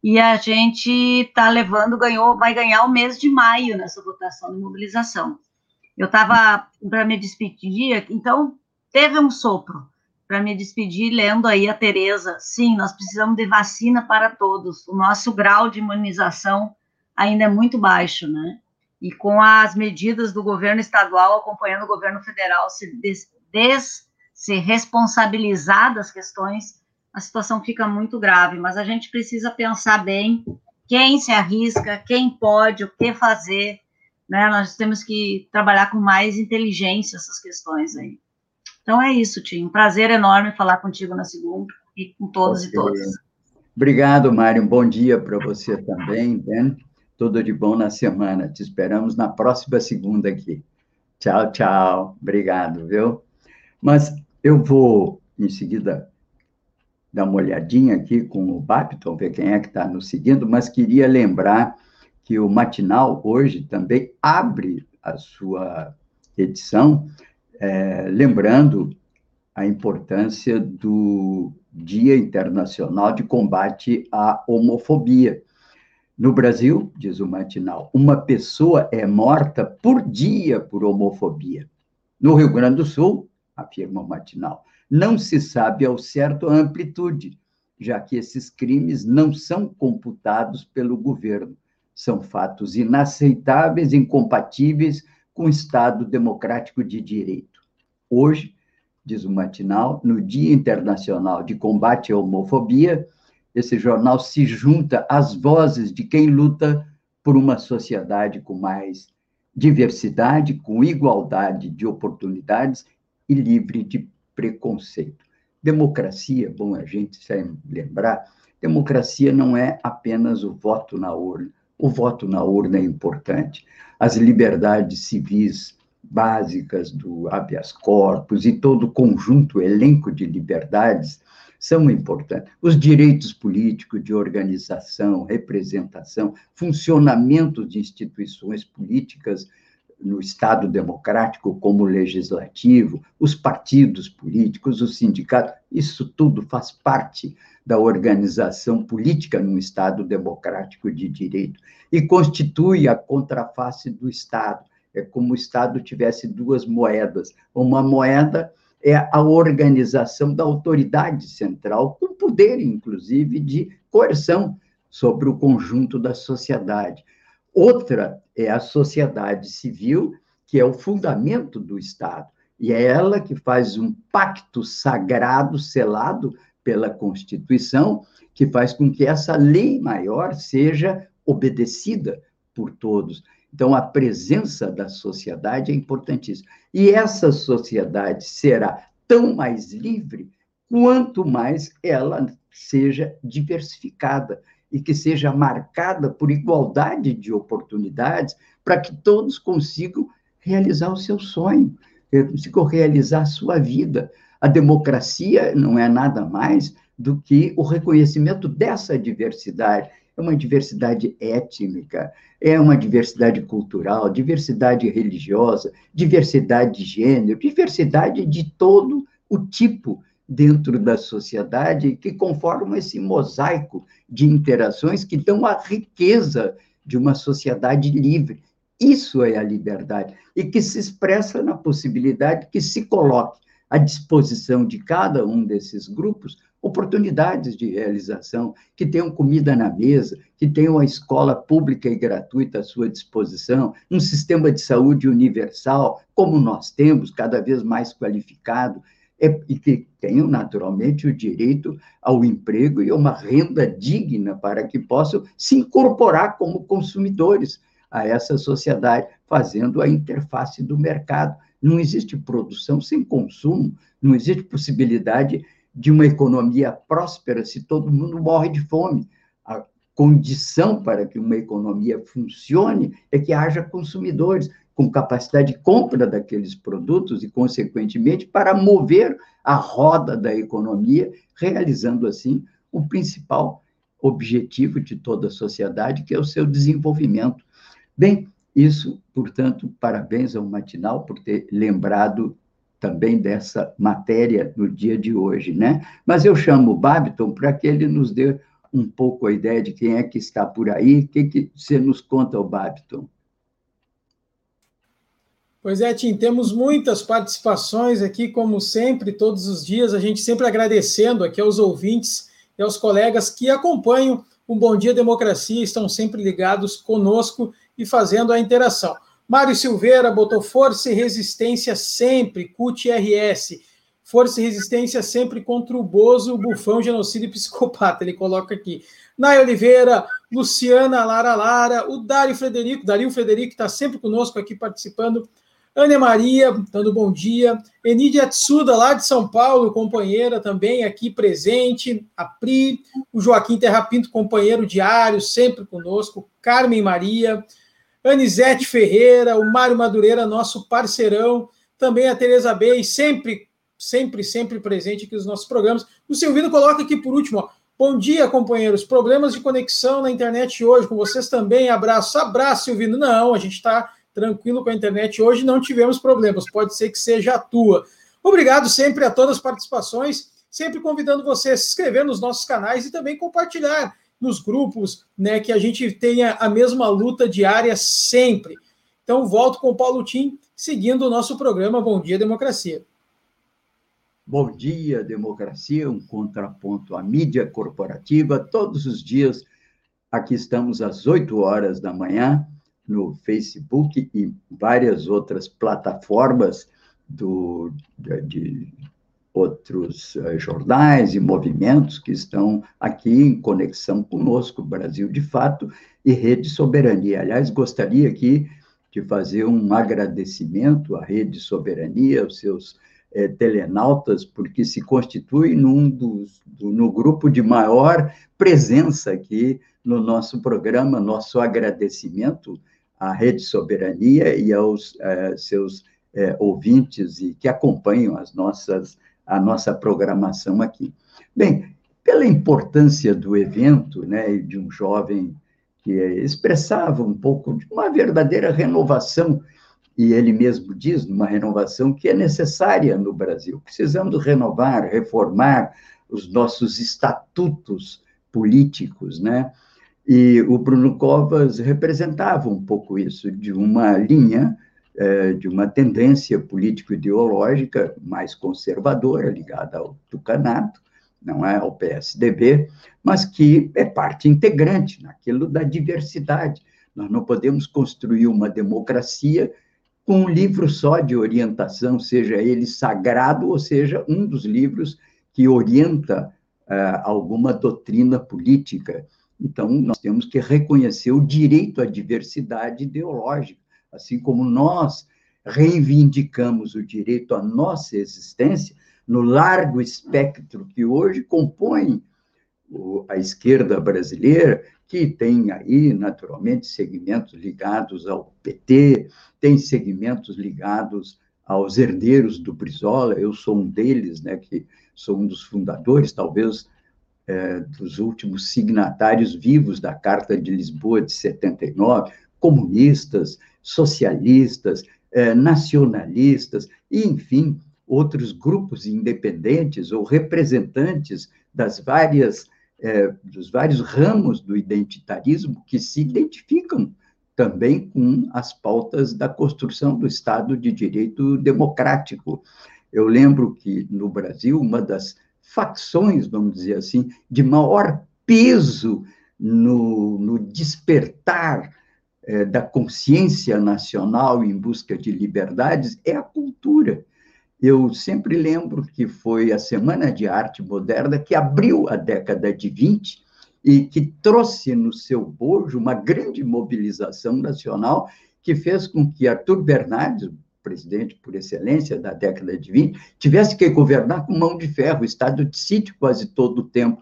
e a gente está levando, ganhou, vai ganhar o mês de maio nessa votação de mobilização. Eu estava para me despedir, então teve um sopro para me despedir, lendo aí a Tereza. Sim, nós precisamos de vacina para todos. O nosso grau de imunização ainda é muito baixo, né? e com as medidas do governo estadual acompanhando o governo federal se, des, des, se responsabilizar das questões, a situação fica muito grave. Mas a gente precisa pensar bem quem se arrisca, quem pode, o que fazer. Né? Nós temos que trabalhar com mais inteligência essas questões aí. Então é isso, Tim. Um prazer enorme falar contigo na segunda e com todos e todas. Obrigado, Mário. Um bom dia para você também, Ben. Tudo de bom na semana. Te esperamos na próxima segunda aqui. Tchau, tchau. Obrigado, viu? Mas eu vou, em seguida, dar uma olhadinha aqui com o Bapton, ver quem é que está nos seguindo, mas queria lembrar que o Matinal hoje também abre a sua edição, é, lembrando a importância do Dia Internacional de Combate à Homofobia. No Brasil, diz o matinal, uma pessoa é morta por dia por homofobia. No Rio Grande do Sul, afirma o matinal, não se sabe ao certo a amplitude, já que esses crimes não são computados pelo governo. São fatos inaceitáveis, incompatíveis com o Estado democrático de direito. Hoje, diz o matinal, no Dia Internacional de Combate à Homofobia, esse jornal se junta às vozes de quem luta por uma sociedade com mais diversidade, com igualdade de oportunidades e livre de preconceito. Democracia, bom a gente sempre lembrar, democracia não é apenas o voto na urna. O voto na urna é importante. As liberdades civis básicas do habeas corpus e todo o conjunto, elenco de liberdades são importantes. Os direitos políticos de organização, representação, funcionamento de instituições políticas no Estado democrático, como legislativo, os partidos políticos, os sindicatos, isso tudo faz parte da organização política num Estado democrático de direito e constitui a contraface do Estado. É como o Estado tivesse duas moedas. Uma moeda é a organização da autoridade central, com poder, inclusive, de coerção sobre o conjunto da sociedade. Outra é a sociedade civil, que é o fundamento do Estado, e é ela que faz um pacto sagrado selado pela Constituição, que faz com que essa lei maior seja obedecida por todos. Então, a presença da sociedade é importantíssima. E essa sociedade será tão mais livre quanto mais ela seja diversificada e que seja marcada por igualdade de oportunidades para que todos consigam realizar o seu sonho, consigam realizar a sua vida. A democracia não é nada mais do que o reconhecimento dessa diversidade. É uma diversidade étnica, é uma diversidade cultural, diversidade religiosa, diversidade de gênero, diversidade de todo o tipo dentro da sociedade que conformam esse mosaico de interações que dão a riqueza de uma sociedade livre. Isso é a liberdade e que se expressa na possibilidade que se coloque à disposição de cada um desses grupos oportunidades de realização, que tenham comida na mesa, que tenham a escola pública e gratuita à sua disposição, um sistema de saúde universal, como nós temos, cada vez mais qualificado, é, e que tenham, naturalmente, o direito ao emprego e a uma renda digna para que possam se incorporar como consumidores a essa sociedade, fazendo a interface do mercado. Não existe produção sem consumo, não existe possibilidade de uma economia próspera se todo mundo morre de fome. A condição para que uma economia funcione é que haja consumidores com capacidade de compra daqueles produtos e, consequentemente, para mover a roda da economia, realizando assim o principal objetivo de toda a sociedade, que é o seu desenvolvimento. Bem, isso, portanto, parabéns ao Matinal por ter lembrado também dessa matéria no dia de hoje, né? Mas eu chamo o Babiton para que ele nos dê um pouco a ideia de quem é que está por aí, o que, que você nos conta, o Babiton? Pois é, Tim, temos muitas participações aqui, como sempre, todos os dias, a gente sempre agradecendo aqui aos ouvintes e aos colegas que acompanham o Bom Dia Democracia, estão sempre ligados conosco e fazendo a interação. Mário Silveira botou força e resistência sempre, CUT-RS. Força e resistência sempre contra o Bozo, bufão, genocídio e psicopata, ele coloca aqui. Nay Oliveira, Luciana Lara Lara, o Dário Frederico, Dario Frederico está sempre conosco aqui participando. Ana Maria, dando bom dia. Enidia Tsuda, lá de São Paulo, companheira também aqui presente. A Pri, o Joaquim Terrapinto, companheiro diário, sempre conosco. Carmen Maria, Anisete Ferreira, o Mário Madureira, nosso parceirão. Também a Tereza Bey, sempre, sempre, sempre presente aqui nos nossos programas. O Silvino coloca aqui por último, ó. Bom dia, companheiros. Problemas de conexão na internet hoje, com vocês também. Abraço, abraço, Silvino. Não, a gente está tranquilo com a internet. Hoje não tivemos problemas, pode ser que seja a tua. Obrigado sempre a todas as participações, sempre convidando você a se inscrever nos nossos canais e também compartilhar nos grupos, né, que a gente tenha a mesma luta diária sempre. Então, volto com o Paulo Tim, seguindo o nosso programa Bom Dia Democracia. Bom dia, democracia, um contraponto à mídia corporativa. Todos os dias, aqui estamos às 8 horas da manhã, no Facebook e várias outras plataformas do, de, outros uh, jornais e movimentos que estão aqui em conexão conosco, Brasil de Fato e Rede Soberania. Aliás, gostaria aqui de fazer um agradecimento à Rede Soberania, aos seus eh, telenautas, porque se constitui num dos, do, no grupo de maior presença aqui no nosso programa, nosso agradecimento à Rede Soberania e aos eh, seus eh, ouvintes e que acompanham as nossas, a nossa programação aqui. Bem, pela importância do evento, né, de um jovem que expressava um pouco de uma verdadeira renovação, e ele mesmo diz, uma renovação que é necessária no Brasil. Precisamos renovar, reformar os nossos estatutos políticos, né? E o Bruno Covas representava um pouco isso, de uma linha é, de uma tendência político-ideológica mais conservadora, ligada ao tucanato, não é ao PSDB, mas que é parte integrante naquilo da diversidade. Nós não podemos construir uma democracia com um livro só de orientação, seja ele sagrado ou seja um dos livros que orienta uh, alguma doutrina política. Então, nós temos que reconhecer o direito à diversidade ideológica, assim como nós reivindicamos o direito à nossa existência no largo espectro que hoje compõe a esquerda brasileira, que tem aí, naturalmente, segmentos ligados ao PT, tem segmentos ligados aos herdeiros do Brizola, eu sou um deles, né, que sou um dos fundadores, talvez, é, dos últimos signatários vivos da Carta de Lisboa de 79, comunistas, socialistas, é, nacionalistas, e, enfim, outros grupos independentes ou representantes das várias é, dos vários ramos do identitarismo que se identificam também com as pautas da construção do Estado de Direito Democrático. Eu lembro que no Brasil uma das facções, vamos dizer assim, de maior peso no, no despertar é, da consciência nacional em busca de liberdades é a cultura. Eu sempre lembro que foi a Semana de Arte Moderna que abriu a década de 20 e que trouxe no seu bojo uma grande mobilização nacional que fez com que Arthur Bernardes, presidente por excelência da década de 20, tivesse que governar com mão de ferro, estado de sítio quase todo o tempo.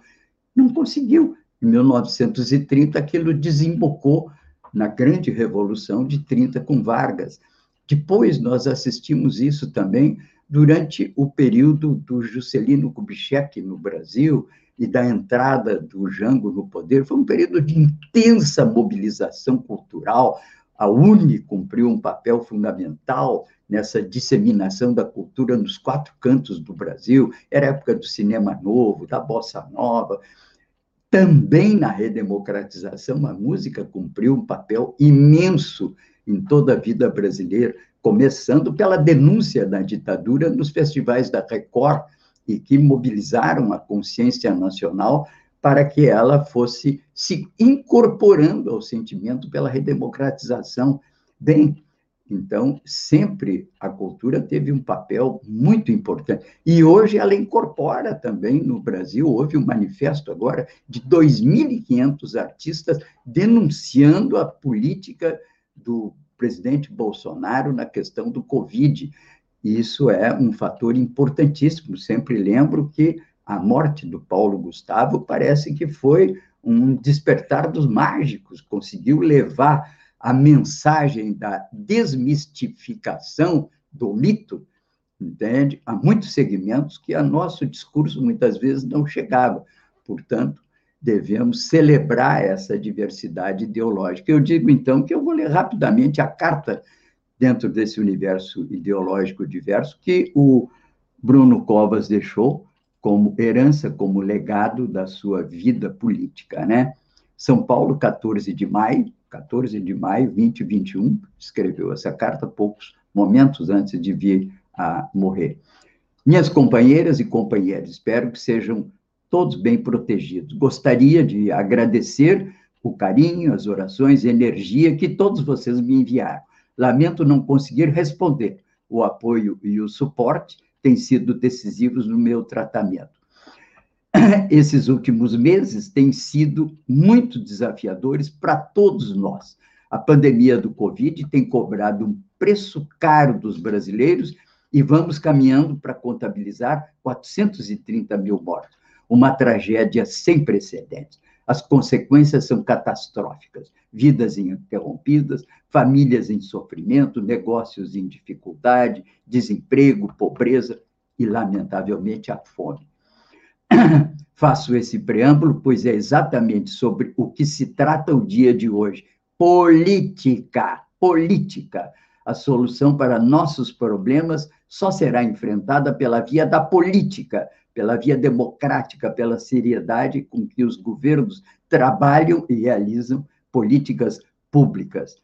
Não conseguiu. Em 1930, aquilo desembocou na grande revolução de 30 com Vargas. Depois nós assistimos isso também durante o período do Juscelino Kubitschek no Brasil e da entrada do Jango no poder, foi um período de intensa mobilização cultural. A UNE cumpriu um papel fundamental nessa disseminação da cultura nos quatro cantos do Brasil. Era época do cinema novo, da bossa nova. Também na redemocratização, a música cumpriu um papel imenso em toda a vida brasileira, começando pela denúncia da ditadura nos festivais da Record, e que mobilizaram a consciência nacional para que ela fosse se incorporando ao sentimento pela redemocratização. Bem, então, sempre a cultura teve um papel muito importante. E hoje ela incorpora também no Brasil, houve um manifesto agora de 2.500 artistas denunciando a política do presidente Bolsonaro na questão do Covid. Isso é um fator importantíssimo. Sempre lembro que a morte do Paulo Gustavo parece que foi um despertar dos mágicos, conseguiu levar a mensagem da desmistificação do mito, entende? Há muitos segmentos que a nosso discurso muitas vezes não chegava. Portanto, devemos celebrar essa diversidade ideológica. Eu digo, então, que eu vou ler rapidamente a carta dentro desse universo ideológico diverso que o Bruno Covas deixou como herança, como legado da sua vida política, né? São Paulo, 14 de maio, 14 de maio, 2021, escreveu essa carta poucos momentos antes de vir a morrer. Minhas companheiras e companheiros, espero que sejam todos bem protegidos. Gostaria de agradecer o carinho, as orações e energia que todos vocês me enviaram. Lamento não conseguir responder. O apoio e o suporte têm sido decisivos no meu tratamento. [clears throat] Esses últimos meses têm sido muito desafiadores para todos nós. A pandemia do Covid tem cobrado um preço caro dos brasileiros e vamos caminhando para contabilizar 430 mil mortos uma tragédia sem precedentes. As consequências são catastróficas: vidas interrompidas, famílias em sofrimento, negócios em dificuldade, desemprego, pobreza e, lamentavelmente, a fome. [coughs] Faço esse preâmbulo, pois é exatamente sobre o que se trata o dia de hoje. Política, política. A solução para nossos problemas só será enfrentada pela via da política, pela via democrática, pela seriedade com que os governos trabalham e realizam políticas públicas.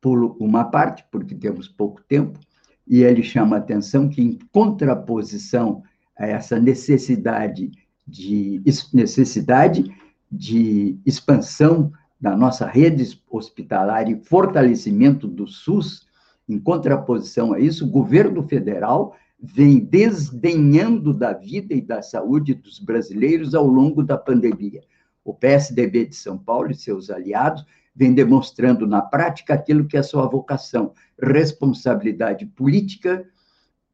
pulo uma parte, porque temos pouco tempo, e ele chama a atenção que, em contraposição a essa necessidade de, necessidade de expansão da nossa rede hospitalar e fortalecimento do SUS, em contraposição a isso, o governo federal vem desdenhando da vida e da saúde dos brasileiros ao longo da pandemia. O PSDB de São Paulo e seus aliados vem demonstrando na prática aquilo que é sua vocação, responsabilidade política,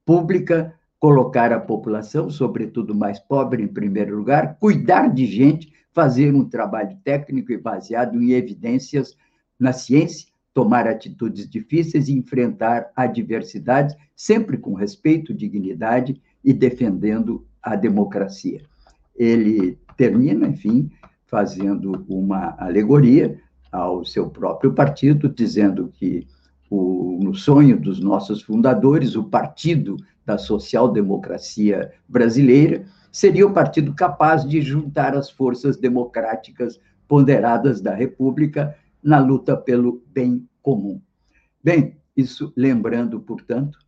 pública, colocar a população, sobretudo mais pobre, em primeiro lugar, cuidar de gente, fazer um trabalho técnico e baseado em evidências na ciência, tomar atitudes difíceis e enfrentar adversidades, sempre com respeito, dignidade e defendendo a democracia. Ele termina, enfim, fazendo uma alegoria ao seu próprio partido, dizendo que o, no sonho dos nossos fundadores, o Partido da Social-Democracia Brasileira seria o partido capaz de juntar as forças democráticas ponderadas da República na luta pelo bem comum. Bem, isso lembrando, portanto,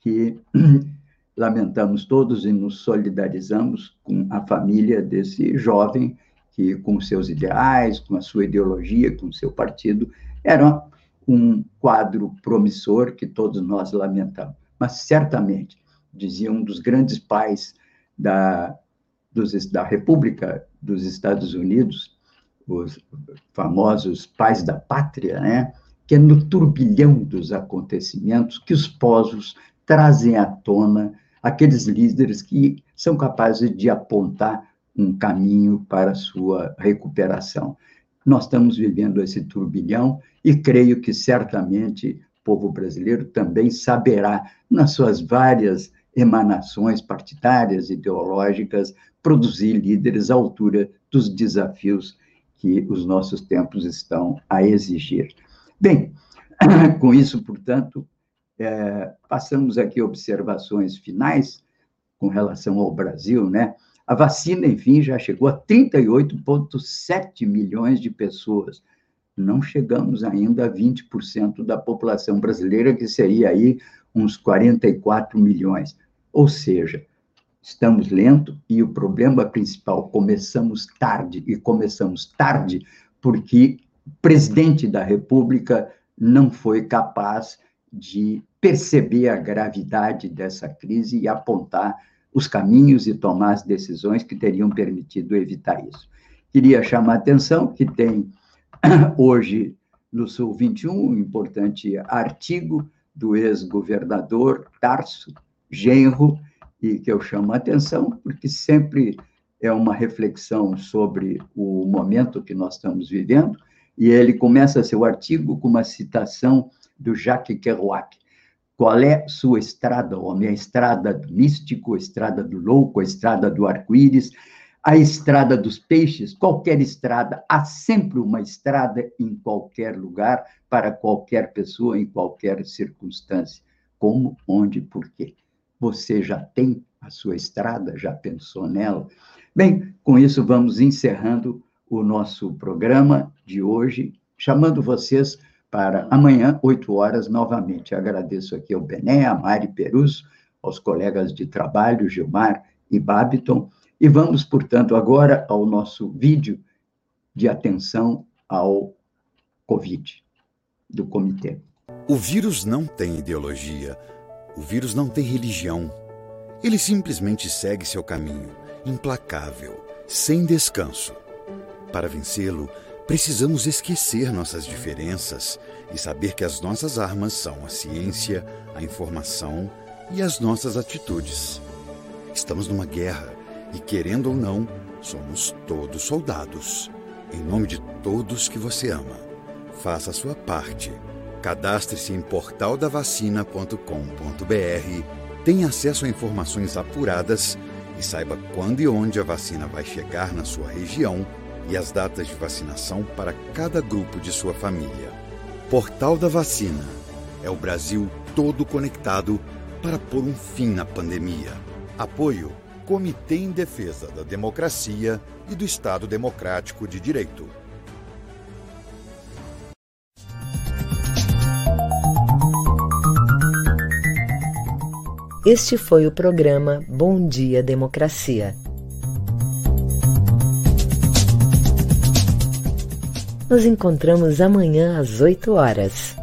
que [clears throat] lamentamos todos e nos solidarizamos com a família desse jovem que, com seus ideais, com a sua ideologia, com seu partido, era um quadro promissor que todos nós lamentamos. Mas, certamente, dizia um dos grandes pais da, dos, da República dos Estados Unidos, os famosos pais da pátria, né? que é no turbilhão dos acontecimentos que os povos trazem à tona aqueles líderes que são capazes de apontar um caminho para a sua recuperação. Nós estamos vivendo esse turbilhão e creio que certamente o povo brasileiro também saberá, nas suas várias emanações partidárias, ideológicas, produzir líderes à altura dos desafios que os nossos tempos estão a exigir. Bem, [clears throat] com isso, portanto, é, passamos aqui observações finais com relação ao Brasil, né? A vacina, enfim, já chegou a 38,7 milhões de pessoas. Não chegamos ainda a 20% da população brasileira, que seria aí uns 44 milhões. Ou seja, estamos lento e o problema principal, começamos tarde, e começamos tarde porque o presidente da República não foi capaz de perceber a gravidade dessa crise e apontar os caminhos e tomar as decisões que teriam permitido evitar isso. Queria chamar a atenção que tem [clears throat] hoje no Sul 21 um importante artigo do ex-governador Tarso Genro, e que eu chamo a atenção porque sempre é uma reflexão sobre o momento que nós estamos vivendo, e ele começa seu artigo com uma citação do Jacques Kerouac, qual é sua estrada, homem? A estrada do místico, a estrada do louco, a estrada do arco-íris, a estrada dos peixes, qualquer estrada, há sempre uma estrada em qualquer lugar, para qualquer pessoa, em qualquer circunstância. Como, onde, por quê? Você já tem a sua estrada? Já pensou nela? Bem, com isso vamos encerrando o nosso programa de hoje, chamando vocês para amanhã, 8 horas, novamente. Agradeço aqui ao Bené, a Mari Perus, aos colegas de trabalho, Gilmar e Babiton, e vamos, portanto, agora ao nosso vídeo de atenção ao Covid, do comitê. O vírus não tem ideologia, o vírus não tem religião. Ele simplesmente segue seu caminho, implacável, sem descanso. Para vencê-lo, Precisamos esquecer nossas diferenças e saber que as nossas armas são a ciência, a informação e as nossas atitudes. Estamos numa guerra e, querendo ou não, somos todos soldados. Em nome de todos que você ama, faça a sua parte. Cadastre-se em portaldavacina.com.br, tenha acesso a informações apuradas e saiba quando e onde a vacina vai chegar na sua região e as datas de vacinação para cada grupo de sua família. Portal da Vacina é o Brasil todo conectado para pôr um fim na pandemia. Apoio Comitê em Defesa da Democracia e do Estado Democrático de Direito. Este foi o programa Bom Dia Democracia. Nos encontramos amanhã às 8 horas.